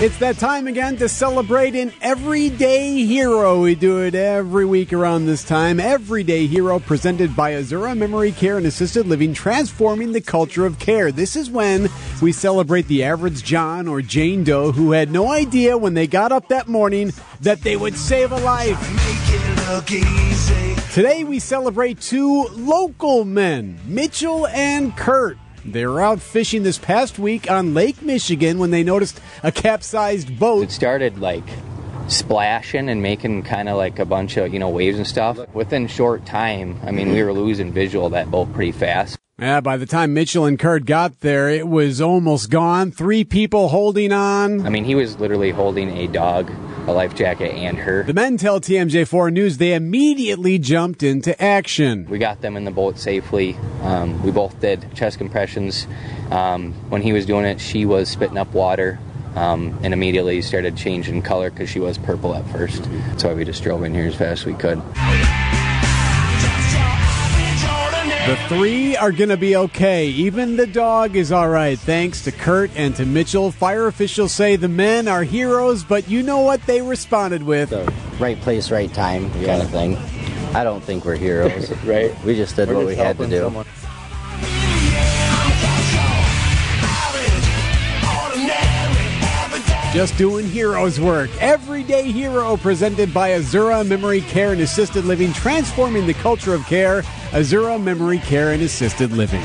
It's that time again to celebrate an everyday hero. We do it every week around this time. Everyday hero presented by Azura Memory Care and Assisted Living, transforming the culture of care. This is when we celebrate the average John or Jane Doe who had no idea when they got up that morning that they would save a life. Today we celebrate two local men, Mitchell and Kurt. They were out fishing this past week on Lake Michigan when they noticed a capsized boat. It started like splashing and making kind of like a bunch of you know waves and stuff. Within short time, I mean, we were losing visual of that boat pretty fast. Yeah, by the time Mitchell and Kurt got there, it was almost gone. Three people holding on. I mean, he was literally holding a dog, a life jacket, and her. The men tell TMJ4 News they immediately jumped into action. We got them in the boat safely. Um, we both did chest compressions. Um, when he was doing it, she was spitting up water. Um, and immediately started changing color because she was purple at first. That's why we just drove in here as fast as we could. The three are going to be okay. Even the dog is all right, thanks to Kurt and to Mitchell. Fire officials say the men are heroes, but you know what they responded with? The right place, right time kind of thing. I don't think we're heroes. right. We just did We're what just we had to do. someone. Just doing heroes work. Everyday Hero presented by Azura Memory Care and Assisted Living, transforming the culture of care. Azura Memory Care and Assisted Living.